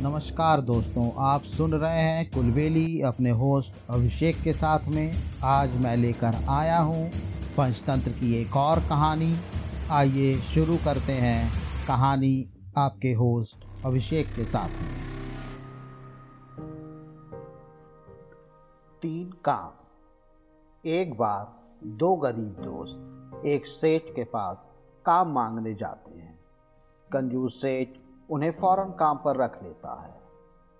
नमस्कार दोस्तों, आप सुन रहे हैं कुलबेली अपने होस्ट अभिषेक के साथ में। आज मैं लेकर आया हूँ पंचतंत्र की एक और कहानी। आइए शुरू करते हैं कहानी आपके होस्ट अभिषेक के साथ में। तीन काम। एक बार दो गरीब दोस्त एक सेठ के पास काम मांगने जाते हैं। कंजूस सेठ उन्हें फ़ौरन काम पर रख लेता है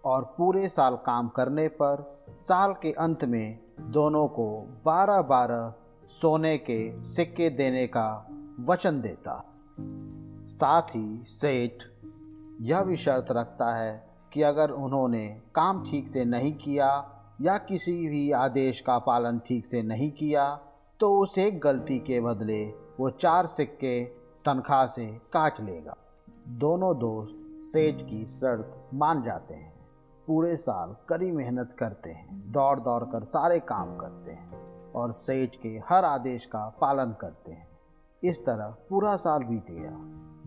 और पूरे साल काम करने पर साल के अंत में दोनों को बारह बारह सोने के सिक्के देने का वचन देता साथ ही सेठ यह भी शर्त रखता है कि अगर उन्होंने काम ठीक से नहीं किया या किसी भी आदेश का पालन ठीक से नहीं किया तो उस गलती के बदले वो चार सिक्के तनख्वाह से काट लेगा। दोनों दोस्त सेज की शर्त मान जाते हैं। पूरे साल कड़ी मेहनत करते हैं, दौड़ दौड़ कर सारे काम करते हैं और सेज के हर आदेश का पालन करते हैं। इस तरह पूरा साल बीत गया।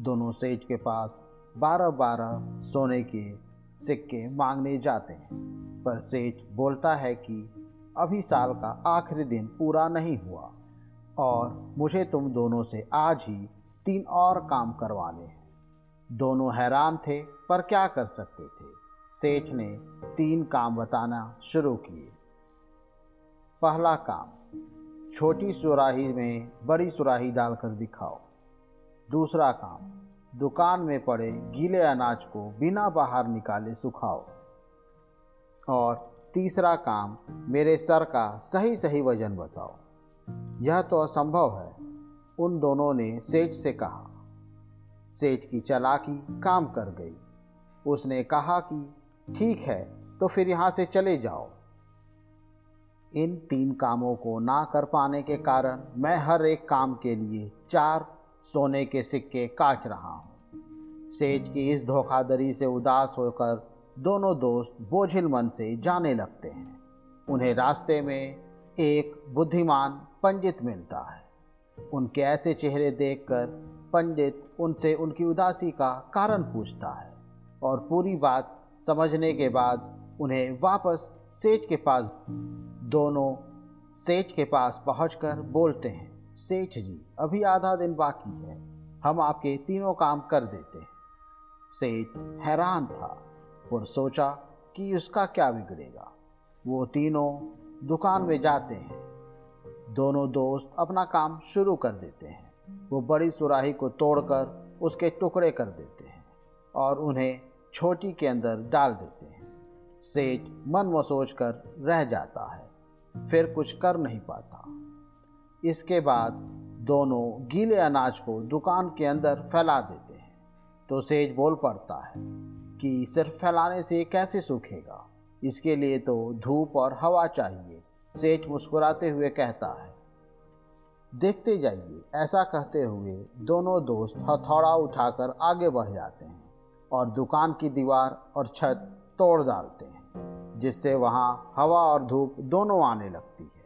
दोनों सेज के पास बारह बारह सोने के सिक्के मांगने जाते हैं, पर सेज बोलता है कि अभी साल का आखिरी दिन पूरा नहीं हुआ और मुझे तुम दोनों से आज ही तीन और काम करवाने हैं। दोनों हैरान थे, पर क्या कर सकते थे? सेठ ने तीन काम बताना शुरू किए। पहला काम, छोटी सुराही में बड़ी सुराही डालकर दिखाओ। दूसरा काम, दुकान में पड़े गीले अनाज को बिना बाहर निकाले सुखाओ। और तीसरा काम, मेरे सर का सही सही वज़न बताओ। यह तो असंभव है, उन दोनों ने सेठ से कहा। सेठ की चलाकी काम कर गई। उसने कहा कि, ठीक है तो फिर यहाँ से चले जाओ। इन तीन कामों को ना कर पाने के कारण मैं हर एक काम के लिए चार सोने के सिक्के काट रहा हूँ। सेठ की इस धोखाधड़ी से उदास होकर दोनों दोस्त बोझिल मन से जाने लगते हैं। उन्हें रास्ते में एक बुद्धिमान पंडित मिलता है। उनके ऐसे चेहरे देखकर पंडित उनसे उनकी उदासी का कारण पूछता है और पूरी बात समझने के बाद उन्हें वापस सेठ के पास, दोनों सेठ के पास पहुंचकर बोलते हैं, सेठ जी, अभी आधा दिन बाकी है, हम आपके तीनों काम कर देते हैं। सेठ हैरान था और सोचा कि उसका क्या बिगड़ेगा। वो तीनों दुकान में जाते हैं, दोनों दोस्त अपना काम शुरू कर देते हैं। वो बड़ी सुराही को तोड़कर उसके टुकड़े कर देते हैं और उन्हें छोटी के अंदर डाल देते हैं। सेठ मन में सोच कर रह जाता है, फिर कुछ कर नहीं पाता। इसके बाद दोनों गीले अनाज को दुकान के अंदर फैला देते हैं। तो सेठ बोल पड़ता है कि, सिर्फ़ फैलाने से कैसे सूखेगा? इसके लिए तो धूप और हवा चाहिए। सेठ मुस्कुराते हुए कहता है देखते जाइए। ऐसा कहते हुए दोनों दोस्त हथौड़ा उठाकर आगे बढ़ जाते हैं और दुकान की दीवार और छत तोड़ डालते हैं, जिससे वहाँ हवा और धूप दोनों आने लगती है।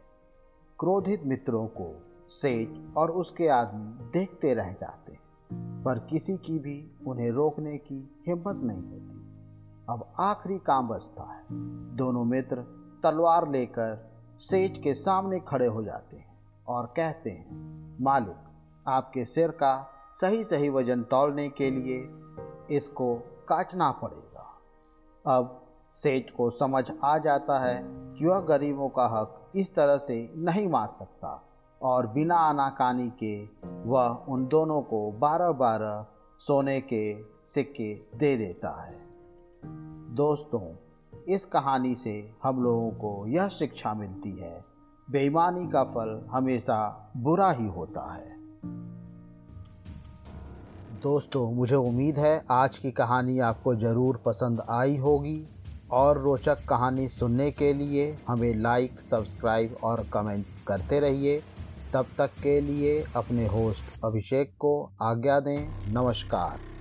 क्रोधित मित्रों को सेठ और उसके आदमी देखते रह जाते हैं, पर किसी की भी उन्हें रोकने की हिम्मत नहीं होती। अब आखिरी काम बचता है। दोनों मित्र तलवार लेकर सेठ के सामने खड़े हो जाते हैं। और कहते हैं, मालिक, आपके सिर का सही सही वज़न तोलने के लिए इसको काटना पड़ेगा। अब सेठ को समझ आ जाता है कि वह गरीबों का हक इस तरह से नहीं मार सकता और बिना आनाकानी के वह उन दोनों को बारह बारह सोने के सिक्के दे देता है। दोस्तों, इस कहानी से हम लोगों को यह शिक्षा मिलती है बेईमानी का फल हमेशा बुरा ही होता है। दोस्तों, मुझे उम्मीद है आज की कहानी आपको ज़रूर पसंद आई होगी और रोचक कहानी सुनने के लिए हमें लाइक सब्सक्राइब और कमेंट करते रहिए। तब तक के लिए अपने होस्ट अभिषेक को आज्ञा दें। नमस्कार।